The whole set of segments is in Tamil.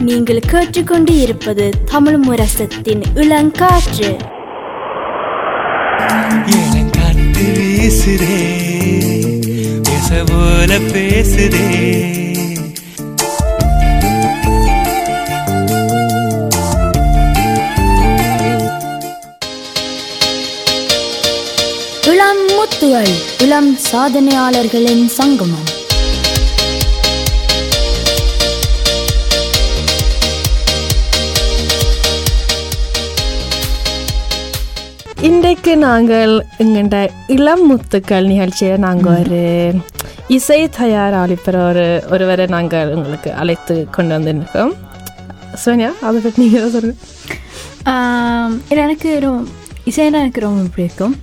நீங்கள் கேட்டுக்கொண்டு இருப்பது தமிழ் முரசத்தின் இளங்காற்று. இளங்காத்து வீசுதே பேச போல பேசுதே. இளம் முத்துகள் இளம் சாதனையாளர்களின் சங்கமம். இன்றைக்கு நாங்கள் எங்கள்ட இளம் முத்துக்கள் நிகழ்ச்சியில் நாங்கள் ஒரு இசை தயாரிப்பிற ஒரு ஒருவரை நாங்கள் உங்களுக்கு அழைத்து கொண்டு வந்திருக்கோம். சோனியா அதை பற்றி நீங்கள் சொல்லுங்கள் எனக்கு ரொம்ப இசைனா எனக்கு ரொம்ப பிடிக்கும்.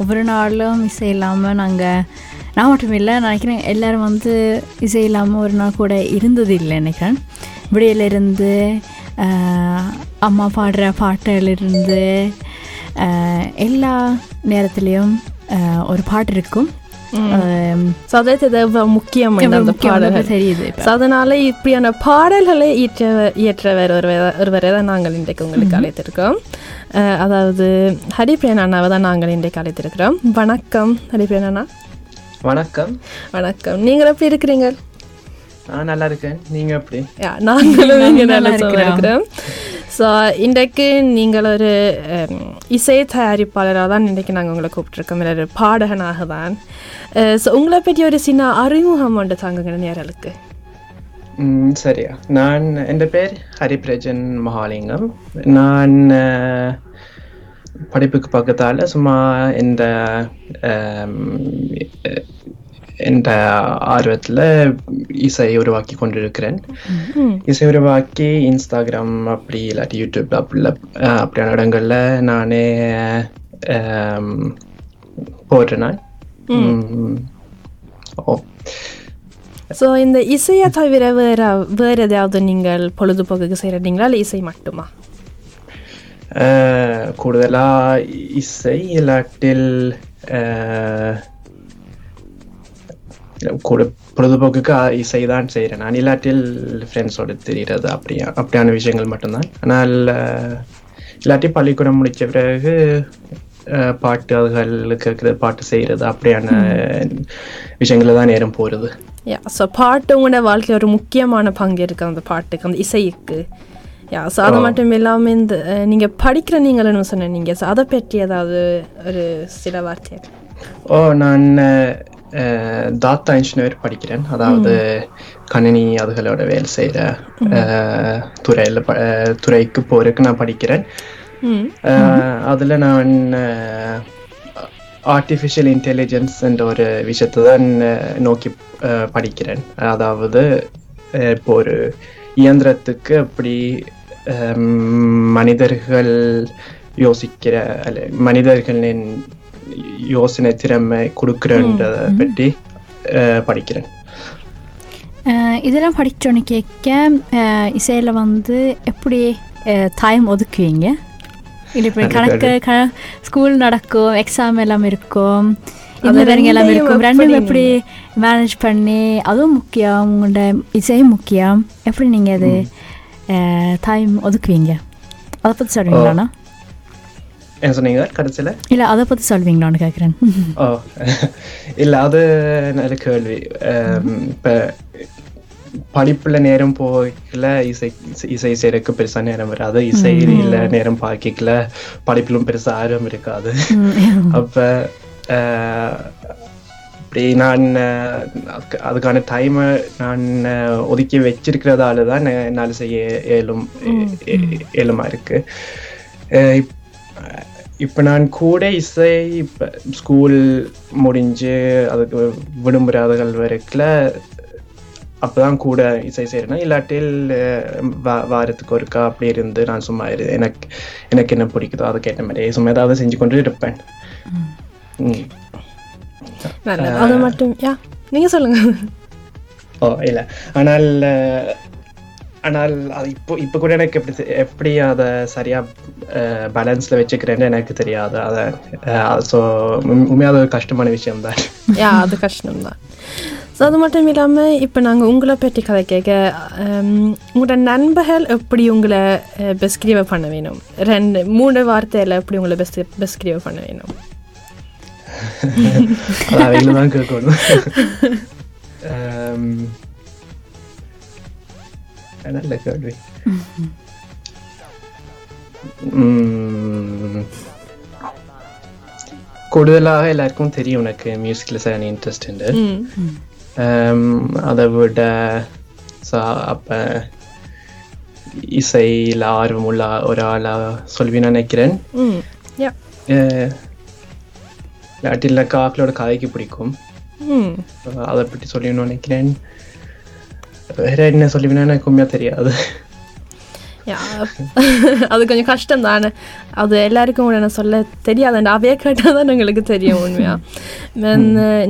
ஒவ்வொரு நாளும் இசை இல்லாமல் நாங்கள் நான் மட்டும் இல்லை நினைக்கிறேன் எல்லாரும் வந்து இசை இல்லாமல் ஒரு நாள் கூட இருந்தது இல்லை நினைக்கிறேன். விடியிலிருந்து அம்மா பாடுற பாட்டிலிருந்து எல்லா நேரத்துலேயும் ஒரு பாட்டு இருக்கும். எவ்வளவு முக்கியம் தெரியுது அதனால இப்படியான பாடல்களை இயற்ற இயற்றவர் ஒருவர் தான் நாங்கள் இன்றைக்கு உங்களுக்கு அழைத்திருக்கோம் அஹ், அதாவது ஹரிபிரியன் அண்ணாவை தான் நாங்கள் இன்றைக்கு அழைத்திருக்கிறோம். வணக்கம் ஹரிபிரியன் அண்ணா. வணக்கம். வணக்கம். நீங்கள் எப்படி இருக்கிறீங்க? நான் நல்லா இருக்கேன். நீங்க எப்படி? நாங்களும் இங்கே நல்லா இருக்கிறோம். ஸோ இன்றைக்கு நீங்கள் ஒரு um, இசை தயாரிப்பாளராக தான் இன்றைக்கு நாங்கள் உங்களை கூப்பிட்ருக்கோம் இல்லை ஒரு பாடகனாக தான். Uh, ஸோ உங்களை பற்றி ஒரு சின்ன அறிமுகம் உண்டு தாங்குங்க நேரலுக்கு. சரியா. நான் என் பேர் ஹரிபிரஜன் மகாலிங்கம். நான் uh, படிப்புக்கு பக்கத்தால் சும்மா இந்த um, என்ற ஆர்வத்தில் இசை உருவாக்கி கொண்டிருக்கிறேன். இசை உருவாக்கி இன்ஸ்டாகிராம் அப்படி இல்லாட்டி யூடியூப் அப்படி அஹ், அப்படியான இடங்கள்ல நானே போடுறேன். ஓ. ஸோ இந்த இசையை தவிர வேற வேறு எதாவது நீங்கள் பொழுதுபோக்குக்கு செய்கிறீங்களா இல்லை இசை மட்டுமா? அஹ், கூடுதலா இசை இல்லாட்டில் கூட பொழுதுபோக்குக்கு அ- இசை தான் செய்கிறேன் நான் இல்லாட்டில் ஃப்ரெண்ட்ஸோட தெரிகிறது அப்படியா அப்படியான விஷயங்கள் மட்டும்தான். ஆனால் இல்லாட்டி பள்ளிக்கூடம் முடிச்ச பிறகு பாட்டு அதுகள் கேட்குறது பாட்டு செய்கிறது அப்படியான விஷயங்கள தான் நேரம் போகிறது யா ஸோ பாட்டு உங்களோட வாழ்க்கையில் ஒரு முக்கியமான பங்கு இருக்குது அந்த பாட்டுக்கு அந்த இசைக்கு. யா ஸோ அது மட்டும் இல்லாமல் இந்த அஹ், நீங்க படிக்கிற நீங்களும் சொன்னீங்க ஸோ அதை பற்றி ஏதாவது ஒரு சில வார்த்தைகள். ஓ நான் இன்ஜினியர் படிக்கிறேன் அதாவது கணினி அதுகளோட வேலை செய்கிற துறையில் துறைக்கு போறதுக்கு நான் படிக்கிறேன் அதுல நான் ஆர்டிஃபிஷியல் இன்டெலிஜென்ஸ் என்ற ஒரு விஷயத்தை தான் நோக்கி படிக்கிறேன் அதாவது இப்போ ஒரு இயந்திரத்துக்கு அப்படி மனிதர்கள் யோசிக்கிற அல்ல மனிதர்களின் யோசனை திறமை கொடுக்குறன்றத பற்றி படிக்கிறேன். இதெல்லாம் படிச்சோன்னு கேட்க இசையில வந்து எப்படி டைம் ஒதுக்குவீங்க? இல்லை இப்படி கணக்கு ஸ்கூல் நடக்கும் எக்ஸாம் எல்லாம் இருக்கும் இன்ஜினியரிங் எல்லாம் ரெண்டையும் இருக்கும். ரெண்டும் எப்படி மேனேஜ் பண்ணி அதுவும் முக்கியம் உங்களோட இசையும் முக்கியம். எப்படி நீங்கள் அது டைம் ஒதுக்குவீங்க? அதை பற்றி சொல்வீங்களாண்ணா என்ன சொன்னீங்க? கடைசியில்? இல்லை அதை பற்றி சொல்வீங்களான்னு கேட்குறேன் ஓ இல்ல அது நல்ல கேள்வி. இப்ப படிப்புல நேரம் போகல இசை இசை செய்யறதுக்கு பெருசா நேரம் வராது. இசையில நேரம் பாக்கிக்கல படிப்பிலும் பெருசா ஆர்வம் இருக்காது. அப்ப அஹ், இப்படி நான் அதுக்கான டைமை நான் ஒதுக்கி வச்சிருக்கிறதால தான் என்னால் செய்ய இயலும் இயலுமா இருக்கு. அஹ், இப்- இப்போ நான் கூட இசை இப்போ ஸ்கூல் முடிஞ்சு அதுக்கு விடுமுறை அதுகள் வரைக்குல அப்பதான் கூட இசை செய்கிறேன்னா இல்லாட்டில் வா- வாரத்துக்கு ஒருக்கா அப்படி இருந்து நான் சும்மா இரு எனக்கு எனக்கு என்ன பிடிக்குதோ அதுக்கேற்ற மாதிரி சும்மா ஏதாவது செஞ்சு கொண்டு இருப்பேன் அது மட்டும் யா நீங்க சொல்லுங்க ஓ இல்லை ஆனால் ஆனால் அது இப்போ இப்போ கூட எனக்கு எப்படி எப்படி அதை சரியாக பேலன்ஸில் வச்சுக்கிறேன்னு எனக்கு தெரியாது. அதை ஸோ உண்மையாக அது ஒரு கஷ்டமான விஷயம்தான். யா அது கஷ்டம்தான். ஸோ அது மட்டும் இல்லாமல் இப்போ நாங்கள் உங்களை பற்றி கதை கேட்க உங்களோட நண்பர்கள் எப்படி உங்களை பெஸ்கிரீவ் பண்ண வேணும்? ரெண்டு மூணு வார்த்தையில் எப்படி உங்களை பெஸ்ட் பெஸ்கிரீவ் பண்ண வேணும்? தான் கேட்கணும். நல்ல கேள்வி கூடுதலாக எல்லாருக்கும் தெரியும் எனக்கு மியூசிக்கில் சரியான இன்ட்ரெஸ்ட் உண்டு அதை விட சா- அப்ப இசையில் ஆர்வமுள்ள ஒரு ஆளா சொல்வி நினைக்கிறேன் இல்லாட்டில் காக்களோட கதைக்கு பிடிக்கும் அதை பற்றி சொல்லணும்னு நினைக்கிறேன் வேற என்ன சொல்லுவேன்னா எனக்கு உண்மையா தெரியாது யா அது கொஞ்சம் கஷ்டம் தானே அது எல்லாருக்கும் என்ன சொல்ல தெரியாது அவையே கேட்டால் தான் எங்களுக்கு தெரியும் உண்மையா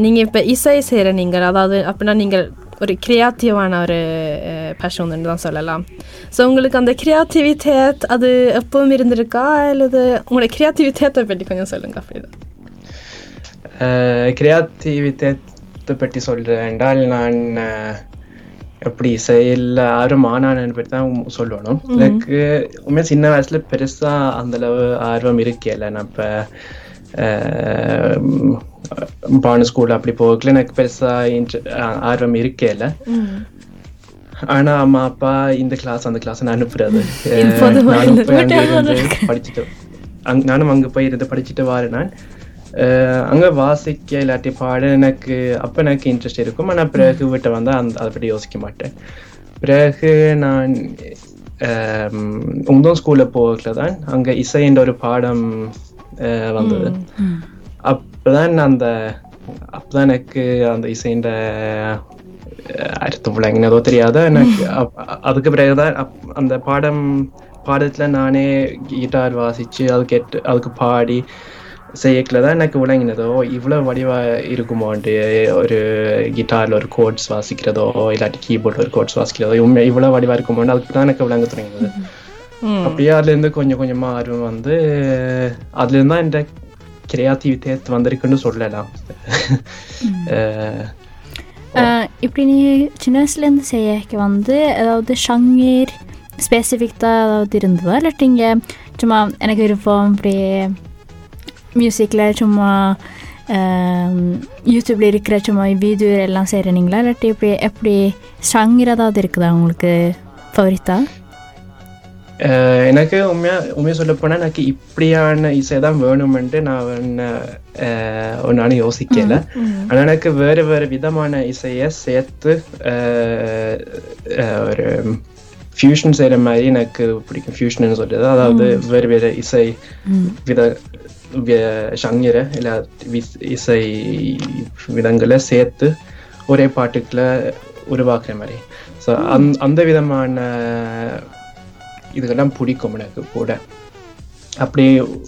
நீங்கள் இப்போ இசை செய்கிற நீங்கள் அதாவது அப்படின்னா நீங்கள் ஒரு கிரியேட்டிவான ஒரு பேஷன் தான் சொல்லலாம் ஸோ உங்களுக்கு அந்த கிரியேட்டிவிட்டேட் அது எப்பவும் இருந்திருக்கா அல்லது உங்களோட கிரியேட்டிவிட்டேட்டை பற்றி கொஞ்சம் சொல்லுங்க அப்படிதான் கிரியாட்டிவிட்டத்தை பற்றி சொல்றேன் என்றால் நான் அஹ், எப்படி இசையில் ஆர்வம் ஆனான்னு பற்றி தான் சொல்லணும். எனக்கு உண்மையா சின்ன வயசுல பெருசா அந்த அளவு ஆர்வம் இருக்கல நான் இப்போ பானு ஸ்கூல் அப்படி போகல எனக்கு பெருசா ஆர்வம் இருக்கல ஆனா அம்மா அப்பா இந்த கிளாஸ் அந்த கிளாஸ் அனுப்புறது. அஹ், நானும் போய் அங்க இருந்து படிச்சுட்டு நானும் அங்க போய் இருந்து படிச்சுட்டு வாரேன் நான். அங்க வாசிக்க இல்லாட்டி பாட எனக்கு அப்ப எனக்கு இன்ட்ரெஸ்ட் இருக்கும். ஆனா பிறகு வீட்டை வந்தா அந்த அதை பற்றி யோசிக்க மாட்டேன். பிறகு நான் உந்தோம் ஸ்கூல்ல போகல தான். அங்க இசை என்ற ஒரு பாடம் வந்தது. அப்பதான் அந்த அப்பதான் எனக்கு அந்த இசைன்ற அர்த்தம் விளங்கினதோ தெரியாத எனக்கு அதுக்கு பிறகுதான் அப்- அந்த பாடம் பாடத்துல நானே கிட்டார் வாசிச்சு அது கேட்டு அதுக்கு பாடி செய்யக்கல தான் எனக்கு விளங்கினதோ இவ்வளவு வடிவா இருக்குமோன்ட்டு ஒரு கிட்டார்ல ஒரு கோட்ஸ் வாசிக்கிறதோ இல்லாட்டி கீபோர்ட்ல ஒரு கோட்ஸ் வாசிக்கிறதோ உண்மை இவ்வளவு வடிவா இருக்குமோன்னு அதுக்கு தான் எனக்கு விளங்க தொடங்கினது. அப்படியே அதுல இருந்து கொஞ்சம் கொஞ்சமா ஆர்வம் வந்து அதுல இருந்து தான் இந்த கிரியேட்டிவிட்டேட் வந்திருக்குன்னு சொல்லலாம். இப்படி நீ சின்ன வயசுலேருந்து செய்யக்க வந்து ஏதாவது ஷங்கீர் ஸ்பெசிஃபிக்டாக ஏதாவது இருந்ததா? இல்லாட்டி இங்கே சும்மா எனக்கு விருப்பம் அப்படியே மியூசிக்கில் சும்மா யூடியூப்பில் இருக்கிற சும்மா வீடியோ எல்லாம் செய்கிறீங்களா இல்லாட்டி இப்படி எப்படி ஷங்கீர் ஏதாவது இருக்குதா உங்களுக்கு ஃபவரித்தா எனக்கு உண்மையா உண்மையா சொல்ல போனா எனக்கு இப்படியான இசை தான் வேணுமென்ட்டு நான் ஒன்னாலும் யோசிக்கல. ஆனா எனக்கு வேற வேற விதமான இசைய சேர்த்து ஒரு ஃபியூஷன் செய்யற மாதிரி எனக்கு பிடிக்கும். ஃபியூஷன் சொல்றது. அதாவது வேறு வேறு இசை வித சங்கர இல்ல இசை விதங்களை சேர்த்து ஒரே பாட்டுக்குள்ள உருவாக்குற மாதிரி. ஸோ அந் அந்த விதமான இதுக்கெல்லாம் பிடிக்கும் எனக்கு கூட. அப்படி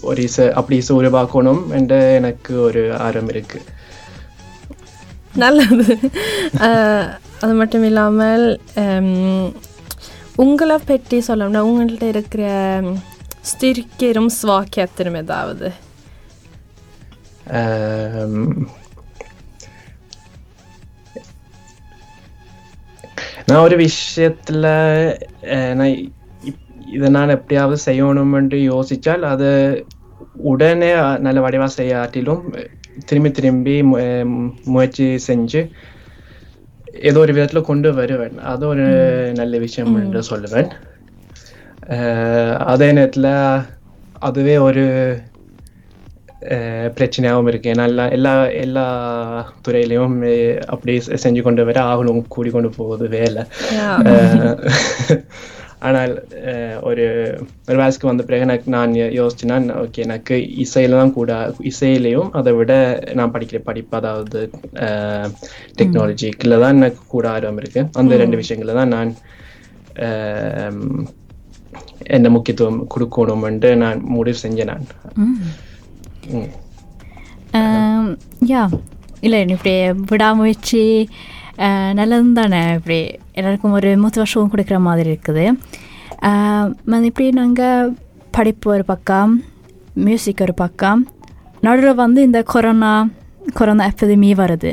ஒரு இசை அப்படி இசை உருவாக்கணும் என்ற எனக்கு ஒரு ஆர்வம் இருக்கு. நல்லது. அது மட்டும் இல்லாமல் உங்களை பற்றி சொல்லணும்னா உங்கள்கிட்ட இருக்கிற ஸ்திரிக்கரும் ஸ்வாக்கியத்திரும் ஏதாவது? ஆம், நான் ஒரு விஷயத்துல நான் இதை நான் எப்படியாவது செய்யணும்னு யோசிச்சால் அது உடனே நல்ல வடிவா செய்யாட்டிலும் திரும்பி திரும்பி முயற்சி செஞ்சு ஏதோ ஒரு விதத்துல கொண்டு வருவேன். அது ஒரு நல்ல விஷயம் என்று சொல்லுவேன். அதே நேரத்துல அதுவே ஒரு பிரச்சனையாகவும் இருக்கு ஏன்னா எல்லா எல்லா எல்லா துறையிலையும் அப்படி செஞ்சு கொண்டு வர ஆகணும் கூடி கொண்டு போகுது வேலை ஆனால் ஒரு ஒரு வயசுக்கு வந்த பிறகு எனக்கு நான் யோசிச்சேன்னா ஓகே எனக்கு இசையில தான் கூட இசையிலையும் அதை விட நான் படிக்கிற படிப்பு அதாவது டெக்னாலஜிக்குள்ள தான் எனக்கு கூட ஆர்வம் இருக்கு அந்த ரெண்டு விஷயங்கள தான் நான் என்ன முக்கியத்துவம் கொடுக்கணும்ன்ட்டு நான் முடிவு செஞ்சேன் நான். யா இல்லை இப்படி விடாமுயற்சி நல்லதும் நல்லது தானே இப்படி எல்லாருக்கும் ஒரு மோட்டிவேஷன் கொடுக்குற மாதிரி இருக்குது ம- இப்படி நாங்கள் படிப்பு ஒரு பக்கம் மியூசிக் ஒரு பக்கம் நடுவில் வந்து இந்த கொரோனா கொரோனா எப்போதுமே வருது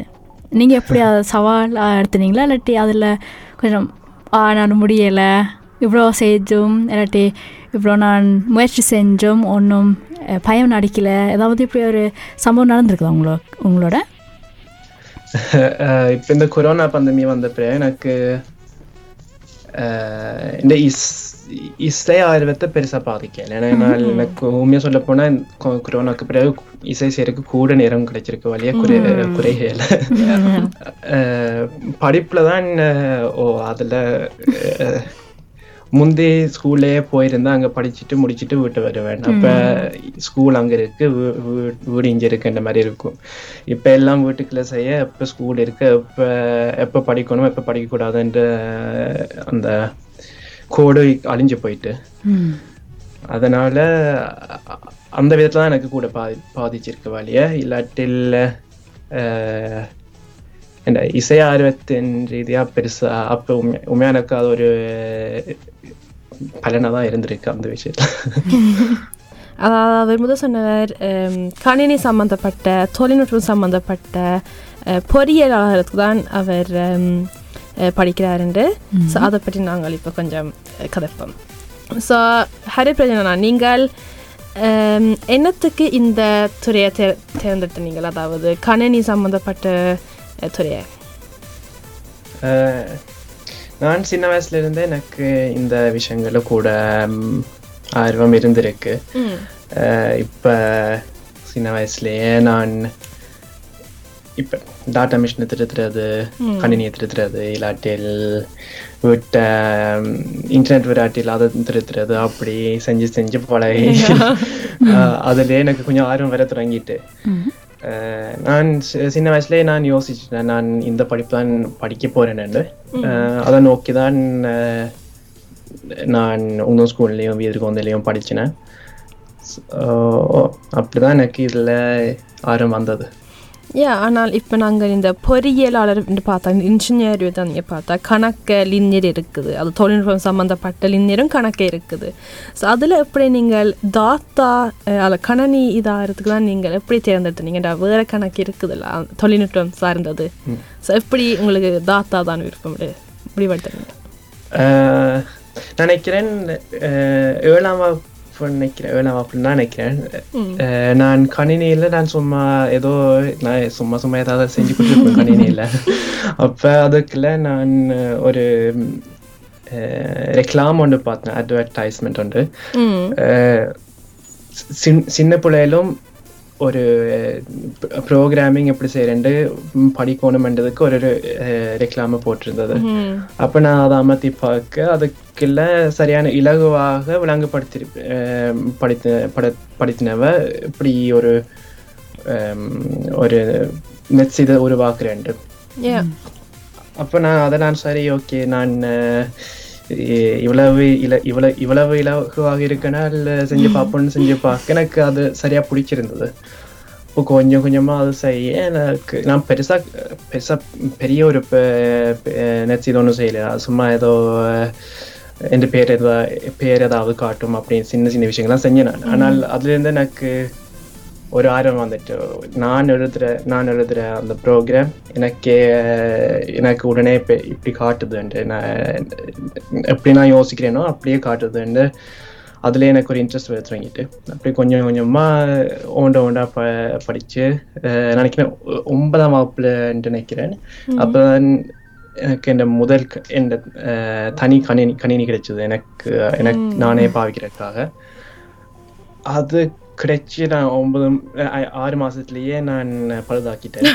நீங்கள் எப்படி அதை சவாலாக எடுத்துனீங்களா இல்லாட்டி அதில் கொஞ்சம் ஆ நான் முடியலை இவ்வளோ செஞ்சும் இல்லாட்டி இவ்வளோ நான் முயற்சி செஞ்சும் ஒன்றும் பயம் நடிக்கல ஏதாவது இப்படி ஒரு சம்பவம் நடந்திருக்குதா உங்களோ உங்களோட? இப்ப இந்த கொரோனா பந்தமி வந்த பிறகு எனக்கு இந்த இஸ் இசை ஆர்வத்தை பெருசா பாதிக்கல. ஏன்னா நான் எனக்கு உண்மையா சொல்ல போனா கொ- கொரோனாக்கு பிறகு இசை செய்யறதுக்கு கூட நேரம் கிடைச்சிருக்கு. வழியா குறை குறைகல படிப்புல தான் ஓ அதுல அஹ், முந்தி ஸ்கூல்லே போயிருந்தா அங்க படிச்சுட்டு முடிச்சுட்டு வீட்டு வருவேன். அப்ப ஸ்கூல் அங்க இருக்கு வீடு இங்க இருக்குன்ற மாதிரி இருக்கும். இப்ப எல்லாம் வீட்டுக்குள்ள செய்ய எப்ப ஸ்கூல் இருக்கு எப்ப எப்ப படிக்கணும் எப்ப படிக்க கூடாதுன்ற அந்த கோடு அழிஞ்சு போயிட்டு. அதனால அந்த விதத்துல தான் எனக்கு கூட பாதி பாதிச்சிருக்கு வழிய. இல்லாட்டில் இந்த இசை ஆர்வத்தின் ரீதியா பெருசா அப்ப உண்மை- உண்மையா எனக்கு அது ஒரு பலனா தான் இருந்திருக்கு அந்த விஷயத்துல. அதாவது அவர் முதல் சொன்னவர் கணினி சம்பந்தப்பட்ட தொழில்நுட்பம் சம்பந்தப்பட்ட அஹ், பொறியியலாளருக்கு தான் அவர் அஹ், படிக்கிறாருண்டு. ஸோ அதை பற்றி நாங்கள் இப்போ கொஞ்சம் கதைப்போம். ஸோ ஹரிபிரஜனா நீங்கள் ஹம், என்னத்துக்கு இந்த துறையை தே தேர்ந்தெடுத்தீங்கள் அதாவது கணினி சம்பந்தப்பட்ட அஹ், துறையை. நான் சின்ன வயசுல இருந்தே எனக்கு இந்த விஷயங்கள்ல கூட ஆர்வம் இருந்திருக்கு. இப்ப சின்ன வயசுலயே நான் இப்ப டாட்டா மிஷினை திருத்துறது கணினியை திருத்துறது இல்லாட்டில் வீட்டை இன்டர்நெட் விராட்டில் அதை திருத்துறது அப்படி செஞ்சு செஞ்சு பழகி. அஹ், அதுலயே எனக்கு கொஞ்சம் ஆர்வம் வர தொடங்கிட்டு. நான் சின்ன வயசுலயே நான் யோசிச்சிட்டேன் நான் இந்த படிப்பு தான் படிக்க போறேன்னு அஹ், அதை நோக்கி தான் நான் உங்கள் ஸ்கூல்லையும் வீதிகோந்திலையும் படிச்சினேன் அப்படிதான் எனக்கு இதுல ஆர்வம் வந்தது யா ஆனால் இப்போ நாங்கள் இந்த பொறியியலாளர் என்று பார்த்தா இன்ஜினியர் தான் பார்த்தா கணக்கு லினியர் இருக்குது அது தொழில்நுட்பம் சம்மந்தப்பட்ட லினியரும் கணக்கு இருக்குது ஸோ அதில் எப்படி நீங்கள் தாத்தா அல்ல கணனி இதாகிறதுக்கு தான் நீங்கள் எப்படி தேர்ந்தெடுத்தீங்க வேறு கணக்கு இருக்குதுல்ல தொழில்நுட்பம் சார்ந்தது ஸோ எப்படி உங்களுக்கு தாத்தா தான் விருப்பம் முடிவெடுத்தீங்க நினைக்கிறேன் ஏழாம் வகுப்பு நினைக்கிறேன். ஏழாம் வகுப்புன்னு தான் நினைக்கிறேன். நான் கணினியில நான் சும்மா ஏதோ நான் சும்மா சும்மா ஏதாவது செஞ்சு கொடுத்துருப்பேன் கணினியில. அப்ப அதுக்குள்ள நான் ஒரு ரெக்லாம் ஒன்று பார்த்தேன். அட்வர்டைஸ்மெண்ட் ஒன்று. சின்ன பிள்ளையிலும் ஒரு ப்ரோக்ராமிங் எப்படி செய்யறேன்ட்டு படிக்கணுமென்றதுக்கு ஒரு ரெக்லாம போட்டிருந்தது. அப்ப நான் அதை அமர்த்தி பார்க்க அதுக்குள்ள சரியான இலகுவாக விளங்குபடுத்தி படித்த பட படித்தினவ இப்படி ஒரு ஒரு நெட்ஸ் இதை உருவாக்குறேன்ட்டு யா அப்போ நான் அதை நான் சரி ஓகே நான் இவ்வளவு இல இவ்வளவு இவ்வளவு இலகுவாக இருக்கனா இல்லை செஞ்சு பார்ப்போம்னு செஞ்சு பார்க்க எனக்கு அது சரியா பிடிச்சிருந்தது. இப்போ கொஞ்சம் கொஞ்சமா அது செய்ய எனக்கு நான் பெருசா பெருசா பெரிய ஒரு நெட்ஸ் இது ஒன்றும் செய்யல. சும்மா ஏதோ என் பேர் ஏதோ பேர் ஏதாவது காட்டும் அப்படின்னு சின்ன சின்ன விஷயங்கள்லாம் செஞ்சேன் நான். ஆனால் அதுல இருந்து எனக்கு ஒரு ஆர்வம் வந்துட்டு நான் எழுதுற நான் எழுதுற அந்த ப்ரோக்ராம் எனக்கு எனக்கு உடனே இப்ப இப்படி காட்டுதுண்டு நான் எப்படி நான் யோசிக்கிறேனோ அப்படியே காட்டுதுண்டு. அதுல எனக்கு ஒரு இன்ட்ரெஸ்ட் வர தொடங்கிட்டு அப்படி கொஞ்சம் கொஞ்சமா ஓண்ட ஓண்டா ப அஹ் நினைக்கிறேன் ஒன்பதாம் வகுப்புலன்ட்டு நினைக்கிறேன். அப்பதான் எனக்கு இந்த முதல் அஹ், தனி கணினி கணினி கிடைச்சது. எனக்கு எனக்கு நானே பாவிக்கிறதுக்காக. அது கிடைச்சி நான் ஒன்பது ஆறு மாசத்துலயே நான் பழுதாக்கிட்டேன்.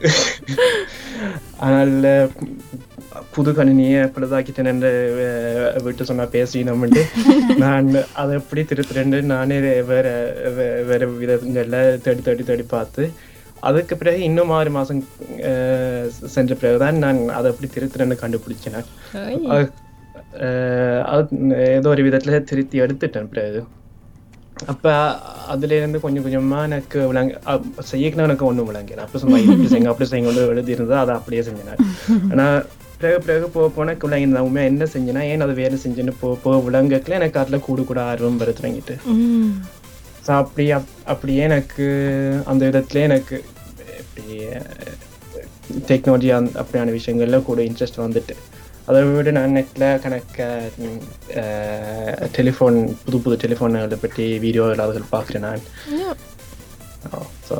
அதனால புது கணினியை பழுதாக்கிட்டேன் என்று விட்டு சொன்னா பேசினோம்ட்டு நான் அதை எப்படி திருத்துறேன்னு நானே வேற வேற விதங்கள்ல தேடி தேடி தேடி பார்த்து அதுக்கு பிறகு இன்னும் ஆறு மாசம் அஹ், சென்ற பிறகுதான் நான் அதை எப்படி திருத்துறேன்னு கண்டுபிடிச்சேன் ஏதோ ஒரு விதத்துல திருத்தி எடுத்துட்டேன் பிறகு. அப்ப அதுல இருந்து கொஞ்சம் கொஞ்சமா எனக்கு விளங்க அப்~ செய்யக்கணும் எனக்கு ஒண்ணும் விளங்கல. அப்ப சும்மா இப்படி செய்யுங்க அப்படி செய்யுங்க கொண்டு எழுதி இருந்தது அதை அப்படியே செஞ்சேன் ஆனா பிறகு பிறகு போக போன விளங்கி நான் உண்மையா என்ன செஞ்சேன்னா ஏன் அதை வேலை செஞ்சேன்னு போ போ விளங்கக்கல எனக்கு அதுல கூடு கூட ஆர்வம் வர தொடங்கிட்டு. ஸோ அப்படி அப்- அப்படியே எனக்கு அந்த விதத்துல எனக்கு இப்படி டெக்னாலஜி அந்த அப்படியான விஷயங்கள்ல கூட இன்ட்ரெஸ்ட் வந்துட்டு. அதை விட நான் நெட்டில் கணக்க டெலிஃபோன் புது புது டெலிஃபோன்களை பற்றி வீடியோ அதுகள் பார்க்குறேன் நான். ஸோ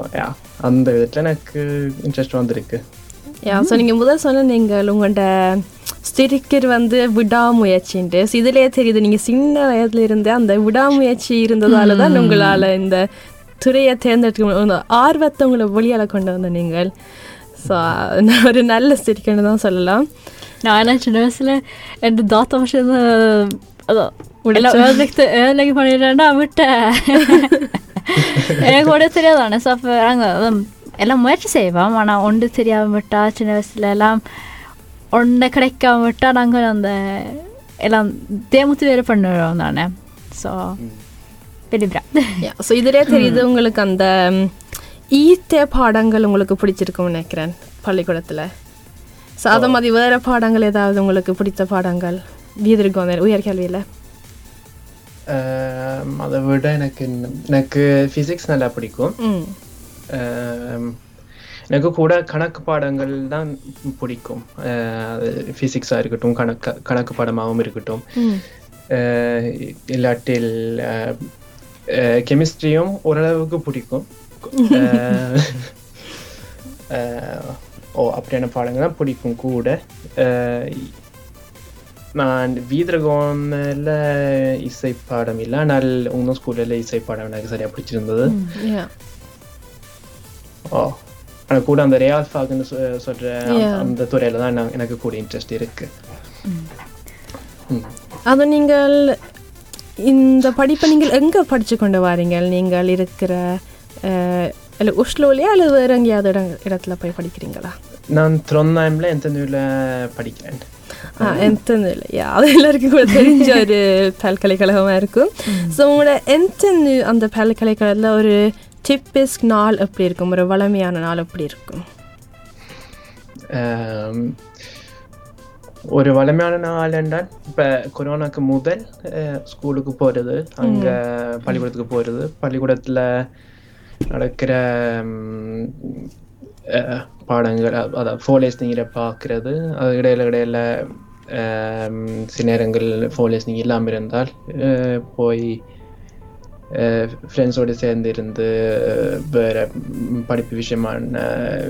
அந்த விதத்தில் எனக்கு இன்ட்ரெஸ்ட் வந்திருக்கு. யா ஸோ நீங்கள் முதல் சொன்ன நீங்கள் உங்கள்கிட்ட ஸ்டிரிக்கர் வந்து விடாமுயற்சின்ட்டு ஸோ இதுலேயே தெரியுது நீங்கள் சின்ன வயதுல இருந்தே அந்த விடாமுயற்சி இருந்ததால தான் உங்களால் இந்த துறையை தேர்ந்தெடுக்க ஆர்வத்தை உங்களை வெளியால் கொண்டு வந்த நீங்கள். ஸோ ஒரு நல்ல ஸ்டிரிக்கர்னு தான் சொல்லலாம். நான் சின்ன வயசுல என் தாத்தா ödelägger பண்ணிடுறேன்னா விட்டேன். எனக்கு கூட தெரியாதானே ஸோ அப்போ நாங்கள் எல்லாம் முயற்சி செய்வோம் ஆனால் ஒன்று தெரியாமல் விட்டா சின்ன வயசுல எல்லாம் ஒன்று கிடைக்காம விட்டா நாங்கள் அந்த எல்லாம் தேமுத்து வேறு பண்ணுறோம் தானே ஸோ வெளிவிடா ஸோ இதுலேயே தெரியுது உங்களுக்கு அந்த ஈத்த பாடங்கள் உங்களுக்கு பிடிச்சிருக்கும்னு நினைக்கிறேன் பள்ளிக்கூடத்தில் ஸோ அதை மாதிரி வேறு பாடங்கள் ஏதாவது உங்களுக்கு பிடித்த பாடங்கள் வீதிருக்கும் உயர்கல்வியில் அதை விட எனக்கு எனக்கு ஃபிசிக்ஸ் நல்லா பிடிக்கும் எனக்கு கூட கணக்கு பாடங்கள் தான் பிடிக்கும். ஃபிசிக்ஸாக இருக்கட்டும் கணக்கு கணக்கு பாடமாகவும் இருக்கட்டும். இல்லாட்டில் கெமிஸ்ட்ரியும் ஓரளவுக்கு பிடிக்கும். ஓ அப்படியான பாடங்கள் தான் பிடிக்கும் கூட. நான் வீதரகோனில் இசை பாடம் இல்லை ஆனால் உங்கள் ஸ்கூலில் இசை பாடம் எனக்கு சரியாக பிடிச்சிருந்தது. கூட அந்த ரேயால்ஃபாக்னு சொ சொல்கிற Yeah. அந்த துறையில் தான் எனக்கு கூட இன்ட்ரெஸ்ட் இருக்கு அது நீங்கள் இந்த படிப்பை நீங்கள் எங்கே படித்து கொண்டு வாரீங்க நீங்கள் இருக்கிற இல்லை உஷ்லோலையா அல்லது வேறு எங்கேயாவது இடம் இடத்துல போய் படிக்கிறீங்களா நான் த்ரொந்தாய்மில் எந்த நூலில் படிக்கிறேன் ஆ எந்த இல்லையா அது எல்லாருக்கும் கூட தெரிஞ்ச ஒரு பல்கலைக்கழகமாக இருக்கும் ஸோ உங்களோட எந்த அந்த பல்கலைக்கழகத்தில் ஒரு டிப்பிஸ்க் நாள் எப்படி இருக்கும்? ஒரு வளமையான நாள் எப்படி இருக்கும்? ஒரு வளமையான நாள் என்றால் இப்போ கொரோனாக்கு முதல் ஸ்கூலுக்கு போகிறது அங்கே பள்ளிக்கூடத்துக்கு போகிறது பள்ளிக்கூடத்தில் நடக்கிற பாடங்கள் அ- அதாவது ஃபோலேஸ் நீரை பார்க்குறது அது இடையில இடையில சில நேரங்கள் ஃபோலேஸ் நீங்க இல்லாமல் இருந்தால் போய் ஃப்ரெண்ட்ஸோடு சேர்ந்து இருந்து வேற படிப்பு விஷயமான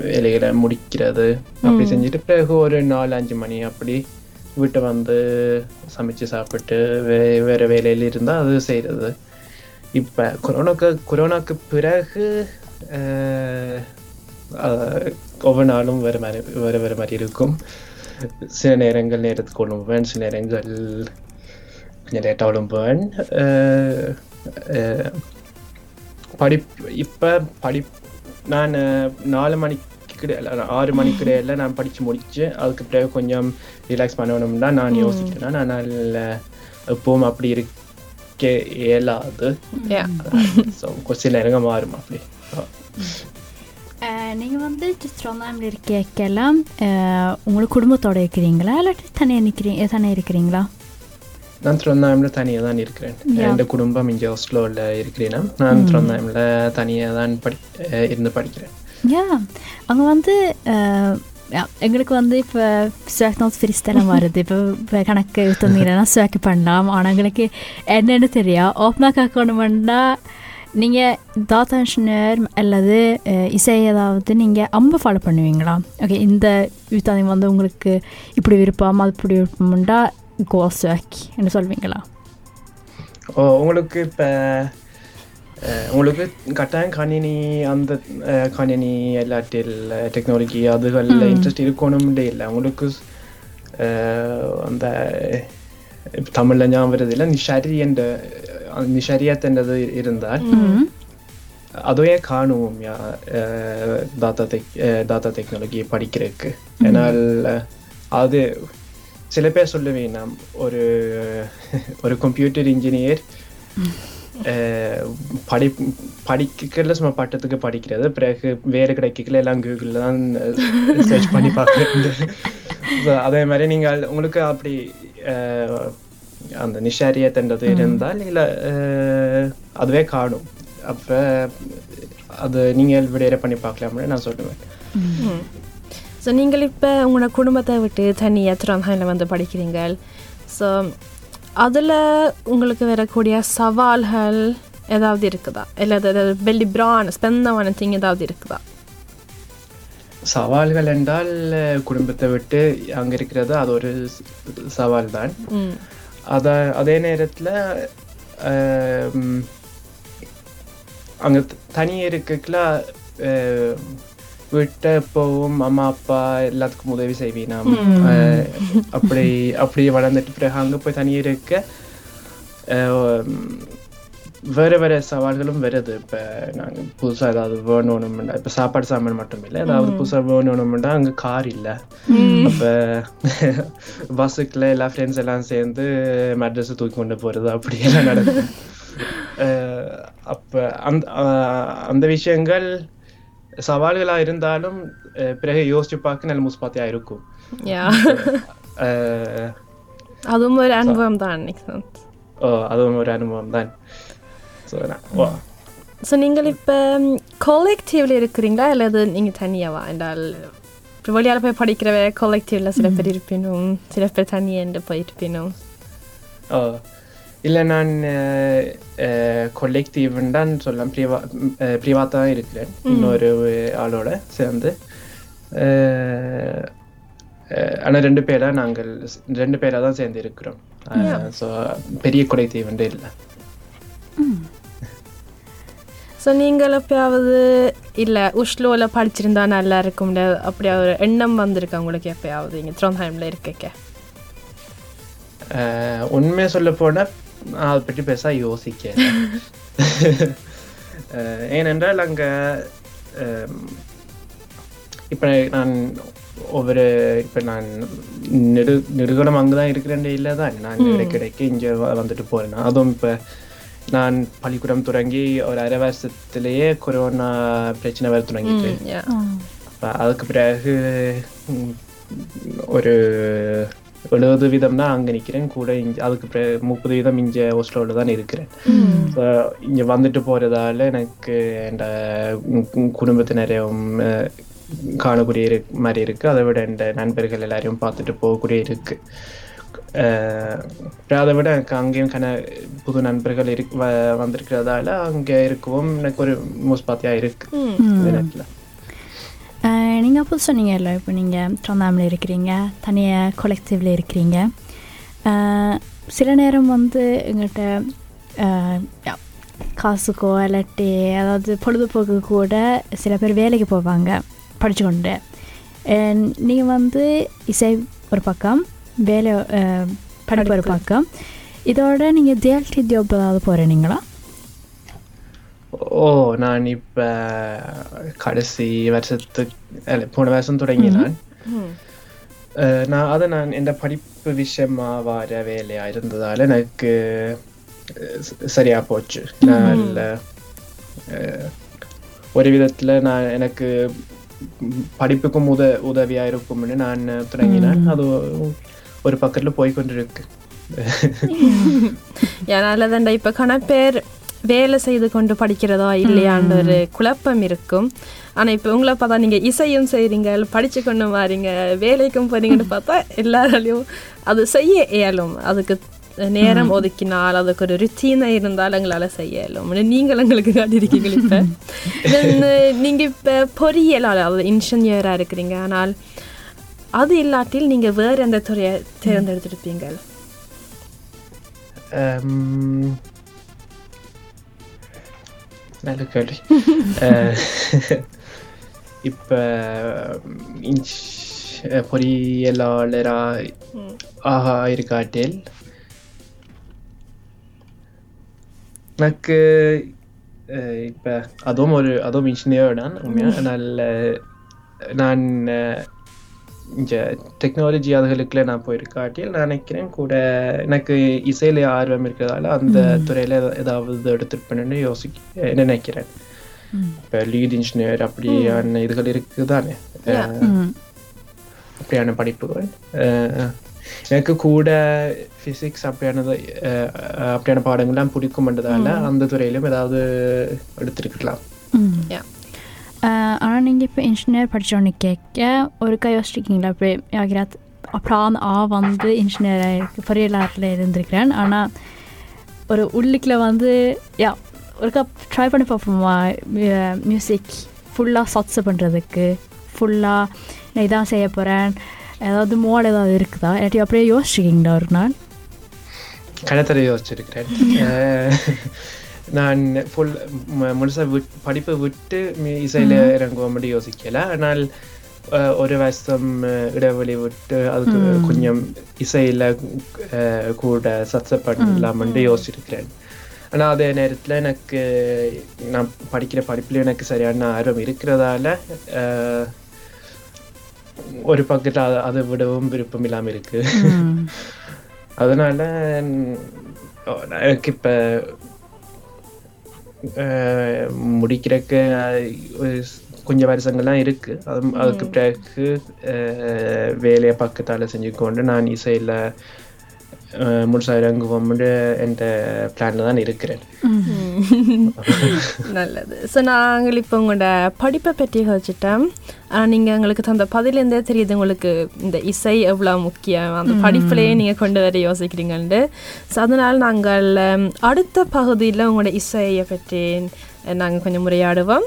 வேலைகளை முடிக்கிறது அப்படி செஞ்சுட்டு பிறகு ஒரு நாலு அஞ்சு மணி அப்படி வீட்டை வந்து சமைச்சு சாப்பிட்டு வே வேற வேலையில் இருந்தால் அது செய்கிறது இப்போ கொரோனாக்கு கொரோனாக்கு பிறகு ஒவ்வொரு நாளும் வேறு மாதிரி வேறு வேறு மாதிரி இருக்கும் சில நேரங்கள் நேரத்துக்கு கொள்ளும்பேன் சில நேரங்கள் லேட்டாக விழும்பேன் படிப் இப்போ படிப் நான் நாலு மணிக்கு இல்ல, ஆறு மணிக்கு இடையில நான் படித்து முடிச்சு அதுக்கு பிறகு கொஞ்சம் ரிலாக்ஸ் பண்ணணும்னா நான் யோசிக்கிறேன். ஆனால் எப்பவும் அப்படி இருக்க இயலாது. ஸோ சில நேரங்கள் மாறும் அப்படி. நீங்கள் வந்து ட்ரோந்தாமில் இருக்கேக்கெல்லாம் உங்களுக்கு குடும்பத்தோட இருக்கிறீங்களா? இல்லாட்டி தனியாக நிற்கிறீங்க தனியாக இருக்கிறீங்களா? நான் திருவண்ணாமலையில் தனியாக தான் இருக்கிறேன் என் குடும்பம் இங்கே ஒஸ்லோவில் இருக்கிறேன்? நான் திருவண்ணாமலையில் தனியாக தான் படி இருந்து படிக்கிறேன். யா அங்கே வந்து எங்களுக்கு வந்து இப்போ söknad friställen வருது. இப்போ இப்போ கணக்கு தந்தீங்கன்னா söka பண்ணலாம். ஆனால் எங்களுக்கு என்னென்னு தெரியும் ஓப்பனாக கேட்கணுமெண்டா நீங்கள் தாத்தா இன்ஜினியர் அல்லது இசை ஏதாவது நீங்கள் அம்ப ஃபாலோ பண்ணுவீங்களா? ஓகே இந்த யூத்தாதி வந்து உங்களுக்கு இப்படி விருப்பம் அது இப்படி விருப்பம்ண்டா கோ sök என்று சொல்வீங்களா ஓ உங்களுக்கு இப்போ உங்களுக்கு கட்டாயம் கணினி அந்த கணினி இல்லாட்டில் டெக்னாலஜி அதுகளில் இன்ட்ரெஸ்ட் இருக்கணும்னே இல்லை உங்களுக்கு அந்த தமிழ்ல ஞாபகம் வருது இல்லை நிஷரி என்ற இருந்தால் அதுவே காணுவோம் யா தாத்தா டெக் தாத்தா டெக்னாலஜி படிக்கிறதுக்கு ஏன்னால் அஹ், அது சில பேர் சொல்லுவேன் ஒரு ஒரு கம்ப்யூட்டர் இன்ஜினியர் படி படிக்கல சும்மா பட்டத்துக்கு படிக்கிறது பிறகு வேறு கிடைக்கல எல்லாம் கூகுளில் தான் சர்ச் பண்ணி பார்க்குறது அதே மாதிரி நீங்கள் உங்களுக்கு அப்படி அந்த நிஷாரியத்தன்றது இருந்தால் இல்லை அதுவே காணும் அப்போ அது நீங்கள் விடையிற பண்ணி பார்க்கலாம்னு நான் சொல்லுவேன் ஸோ நீங்கள் இப்போ உங்களோட குடும்பத்தை விட்டு தனியாக ட்ரான்ஹைமில் வந்து படிக்கிறீங்க ஸோ அதில் உங்களுக்கு வரக்கூடிய சவால்கள் ஏதாவது இருக்குதா? இல்லை ஏதாவது வெள்ளி பிரான் ஸ்பெந்தமான திங் ஏதாவது இருக்குதா? சவால்கள் என்றால் குடும்பத்தை விட்டு அங்க இருக்கிறது அது ஒரு சவால் தான் அத அதே நேரத்துல அங்க தனியே அஹ், வீட்டை எப்பவும் அம்மா அப்பா எல்லாத்துக்கும் உதவி செய்வீனாம் அஹ், அப்படி அப்படி வளர்ந்துட்டு பிறகு அங்க போய் தனியே இருக்க வேற வேற சவால்களும் வருது. இப்ப நாங்க புதுசா ஏதாவது வேணும்னா இப்ப சாப்பாடு சாமான் மட்டும் இல்லை ஏதாவது புதுசா வேணும்னா அங்க கார் இல்ல. அப்ப பஸ்ஸுக்குள்ள எல்லா ஃப்ரெண்ட்ஸ் எல்லாம் சேர்ந்து மெட்ரஸ் தூக்கி கொண்டு போறது அப்படியெல்லாம் நடக்கும். அப்ப அந்த அந்த விஷயங்கள் salvar el aire en dalum, eh, prehiyos chupakin el muspat yairuku. Ja. eh, Adumor er noe om dagen, ikke sant? Å, adumor er noe om dagen. Så, nei. Wow. kollektivt i um, eller er det ingen ingetenia var en del Prøv å hjelpe meg padikreve kollektivla sireper irpinum, sireper taniende på irpinum. Å. Uh. இல்லை நான் கொலெக்டிவ் தான் சொல்லலாம். ப்ரிவா ப்ரிவாத்தாக தான் இருக்கிறேன். இன்னொரு ஆளோட சேர்ந்து. ஆனால் ரெண்டு பேரா நாங்கள் ரெண்டு பேரா தான் சேர்ந்து இருக்கிறோம். ஸோ பெரிய வந்து இல்லை. ஸோ நீங்கள் எப்பயாவது இல்லை உஷ்லோவில் படிச்சிருந்தா நல்லா இருக்கும் அப்படியா ஒரு எண்ணம் வந்திருக்கு உங்களுக்கு எப்பயாவது? இங்கே த்ரோன்ஹைமில் இருக்க அஹ், உண்மையை சொல்ல போனால் அதை பற்றி பேச யோசிக்க ஏனென்றால் அங்கே இப்போ நான் ஒவ்வொரு இப்போ நான் நெடு நெடுகலம் அங்கே தான் இருக்கிறேன் இல்லை தான் நான் இடைக்கிடைக்கு இங்கே வந்துட்டு போகிறேன் அதுவும் இப்போ நான் பள்ளிக்கூடம் தொடங்கி ஒரு அரை வருஷத்துலேயே கொரோனா பிரச்சனை வர தொடங்கிட்டு. அதுக்கு பிறகு ஒரு எழுபது வீதம் தான் அங்கே நிற்கிறேன் கூட இங்க அதுக்கு முப்பது வீதம் இங்கே ஹோஸ்டலோட தான் இருக்கிறேன். So, இங்க வந்துட்டு போறதால எனக்கு என் குடும்பத்தினரையும் காணக்கூடிய இரு மாதிரி இருக்கு. அதை விட என் நண்பர்கள் எல்லாரையும் பார்த்துட்டு போகக்கூடிய இருக்கு. அஹ், அப்புறம் அதை விட எனக்கு அங்கேயும் கன புது நண்பர்கள் வ- வந்திருக்கிறதால அங்கே இருக்கவும் எனக்கு ஒரு முஸ்பாத்தியா இருக்கு. இந்த நேரத்துல. நீங்கள் அப்போ சொன்னீங்கல்ல இப்போ நீங்கள் ட்ரந்தாமில் இருக்கிறீங்க தனியாக கொலெக்டிவில் இருக்கிறீங்க. சில நேரம் வந்து எங்கள்கிட்ட காசுக்கோ இல்லாட்டி அதாவது பொழுதுபோக்கு கூட சில பேர் வேலைக்கு போவாங்க படிச்சு கொண்டு நீங்கள் வந்து இசை ஒரு பக்கம் வேலை படிப்பு ஒரு பக்கம். இதோட நீங்கள் தேல்டி ஜாப் ஏதாவது போகிறீங்களா ஓ நான் இப்ப கடைசி வருஷத்துக்கு போன வருஷம் தொடங்கினான் நான் அதை நான் இந்த படிப்பு விஷயமா வர வேலையா இருந்ததால எனக்கு சரியா போச்சு நான் ஒரு விதத்துல நான் எனக்கு படிப்புக்கும் உத உதவியா இருக்கும்னு நான் தொடங்கினேன் அது ஒரு பக்கத்துல போய் கொண்டிருக்கு ஏன்னால தாண்டா இப்போ கண பேர் வேலை செய்து கொண்டு படிக்கிறதா இல்லையான்ற ஒரு குழப்பம் இருக்கும். ஆனால் இப்போ உங்களை பார்த்தா நீங்கள் இசையும் செய்கிறீங்க படித்து கொண்டு வாரீங்க வேலைக்கும் போறீங்கன்னு பார்த்தா எல்லாராலையும் அது செய்ய இயலும். அதுக்கு நேரம் ஒதுக்கினால் அதுக்கு ஒரு ருத்தீனை இருந்தால் எங்களால் செய்ய இயலும் நீங்கள் எங்களுக்கு காட்டியிருக்கீங்க இப்போ. நீங்கள் இப்போ பொறியியலாளர் அதாவது இன்ஜினியராக இருக்கிறீங்க. ஆனால் அது இல்லாட்டில் நீங்கள் வேறு எந்த துறையை தேர்ந்தெடுத்திருப்பீங்க? Um, நல்ல கேள்வி இப்ப இன்ச் பொறியியலாளரா ஆகா இருக்காட்டில் எனக்கு இப்ப அதுவும் ஒரு அதுவும் இன்ஜினியர் தான் உண்மையா நல்ல நான் இங்க டெக்னாலஜி அதுகளுக்குள்ள நான் போயிருக்காட்டில் நான் நினைக்கிறேன் கூட எனக்கு இசையில ஆர்வம் இருக்கிறதால அந்த துறையில ஏதா- ஏதாவது எடுத்துருப்பேன்னு யோசிக்க நினைக்கிறேன். இப்போ லீட் இன்ஜினியர் அப்படியான இதுகள் இருக்குதானே? அப்படியான படிப்புகள். எனக்கு கூட ஃபிசிக்ஸ் அப்படியானது அஹ், அப்படியான பாடங்கள்லாம் பிடிக்கும்ன்றதால அந்த துறையிலும் ஏதாவது எடுத்திருக்கலாம். Yeah. ஆனால் நீங்கள் இப்போ இன்ஜினியர் படித்தோன்னு கேட்க ஒருக்கா யோசிச்சிருக்கீங்களா அப்படி ஆகிறாத் அப்புறம் ஆ வந்து இன்ஜினியராக இருக்கு பொறியியலாளரில் இருந்திருக்கிறேன் ஆனால் ஒரு உள்ளுக்கில் வந்து யா ஒருக்கா ட்ரை பண்ணி பார்ப்போமா மியூசிக் ஃபுல்லாக சட்ஸ் பண்ணுறதுக்கு ஃபுல்லாக நான் இதான் செய்ய போகிறேன் ஏதாவது மோட் ஏதாவது இருக்குதா இல்லாட்டி அப்படியே யோசிச்சிருக்கீங்களா ஒரு நாள் கடத்தரை யோசிச்சிருக்கிறேன் நான் ஃபுல் முழுசாக விட் படிப்பை விட்டு இசையில இறங்குவோம் யோசிக்கல. ஆனால் ஒரு வருஷம் இடைவெளி விட்டு அதுக்கு கொஞ்சம் இசையில கூட சச்ச பண்ணலாம்னு யோசிச்சிருக்கிறேன். ஆனால் அதே நேரத்தில் எனக்கு நான் படிக்கிற படிப்பில் எனக்கு சரியான ஆர்வம் இருக்கிறதால ஒரு பக்கத்தில் அதை விடவும் விருப்பம் இல்லாமல் இருக்கு. அதனால எனக்கு இப்ப ஸ்- கொஞ்சம் வருஷங்கள்லாம் இருக்கு. அது அதுக்கு பிறகு வேலையை பக்கத்தால செஞ்சுக்கொண்டு நான் இசையில அஹ், முழுசா இறங்குவோம்னு என்ற பிளான்ல தான் இருக்கிறேன். நல்லது. ஸோ நாங்கள் இப்போ உங்களோட படிப்பை பற்றி வச்சுட்டோம் ஆனால் நீங்கள் எங்களுக்கு தந்த பதிலேருந்தே தெரியுது உங்களுக்கு இந்த இசை எவ்வளோ முக்கியம். அந்த படிப்புலேயே நீங்கள் கொண்டு வர யோசிக்கிறீங்கன்ட்டு ஸோ அதனால் நாங்கள் அடுத்த பகுதியில் உங்களோட இசையை பற்றி நாங்கள் கொஞ்சம் உரையாடுவோம்.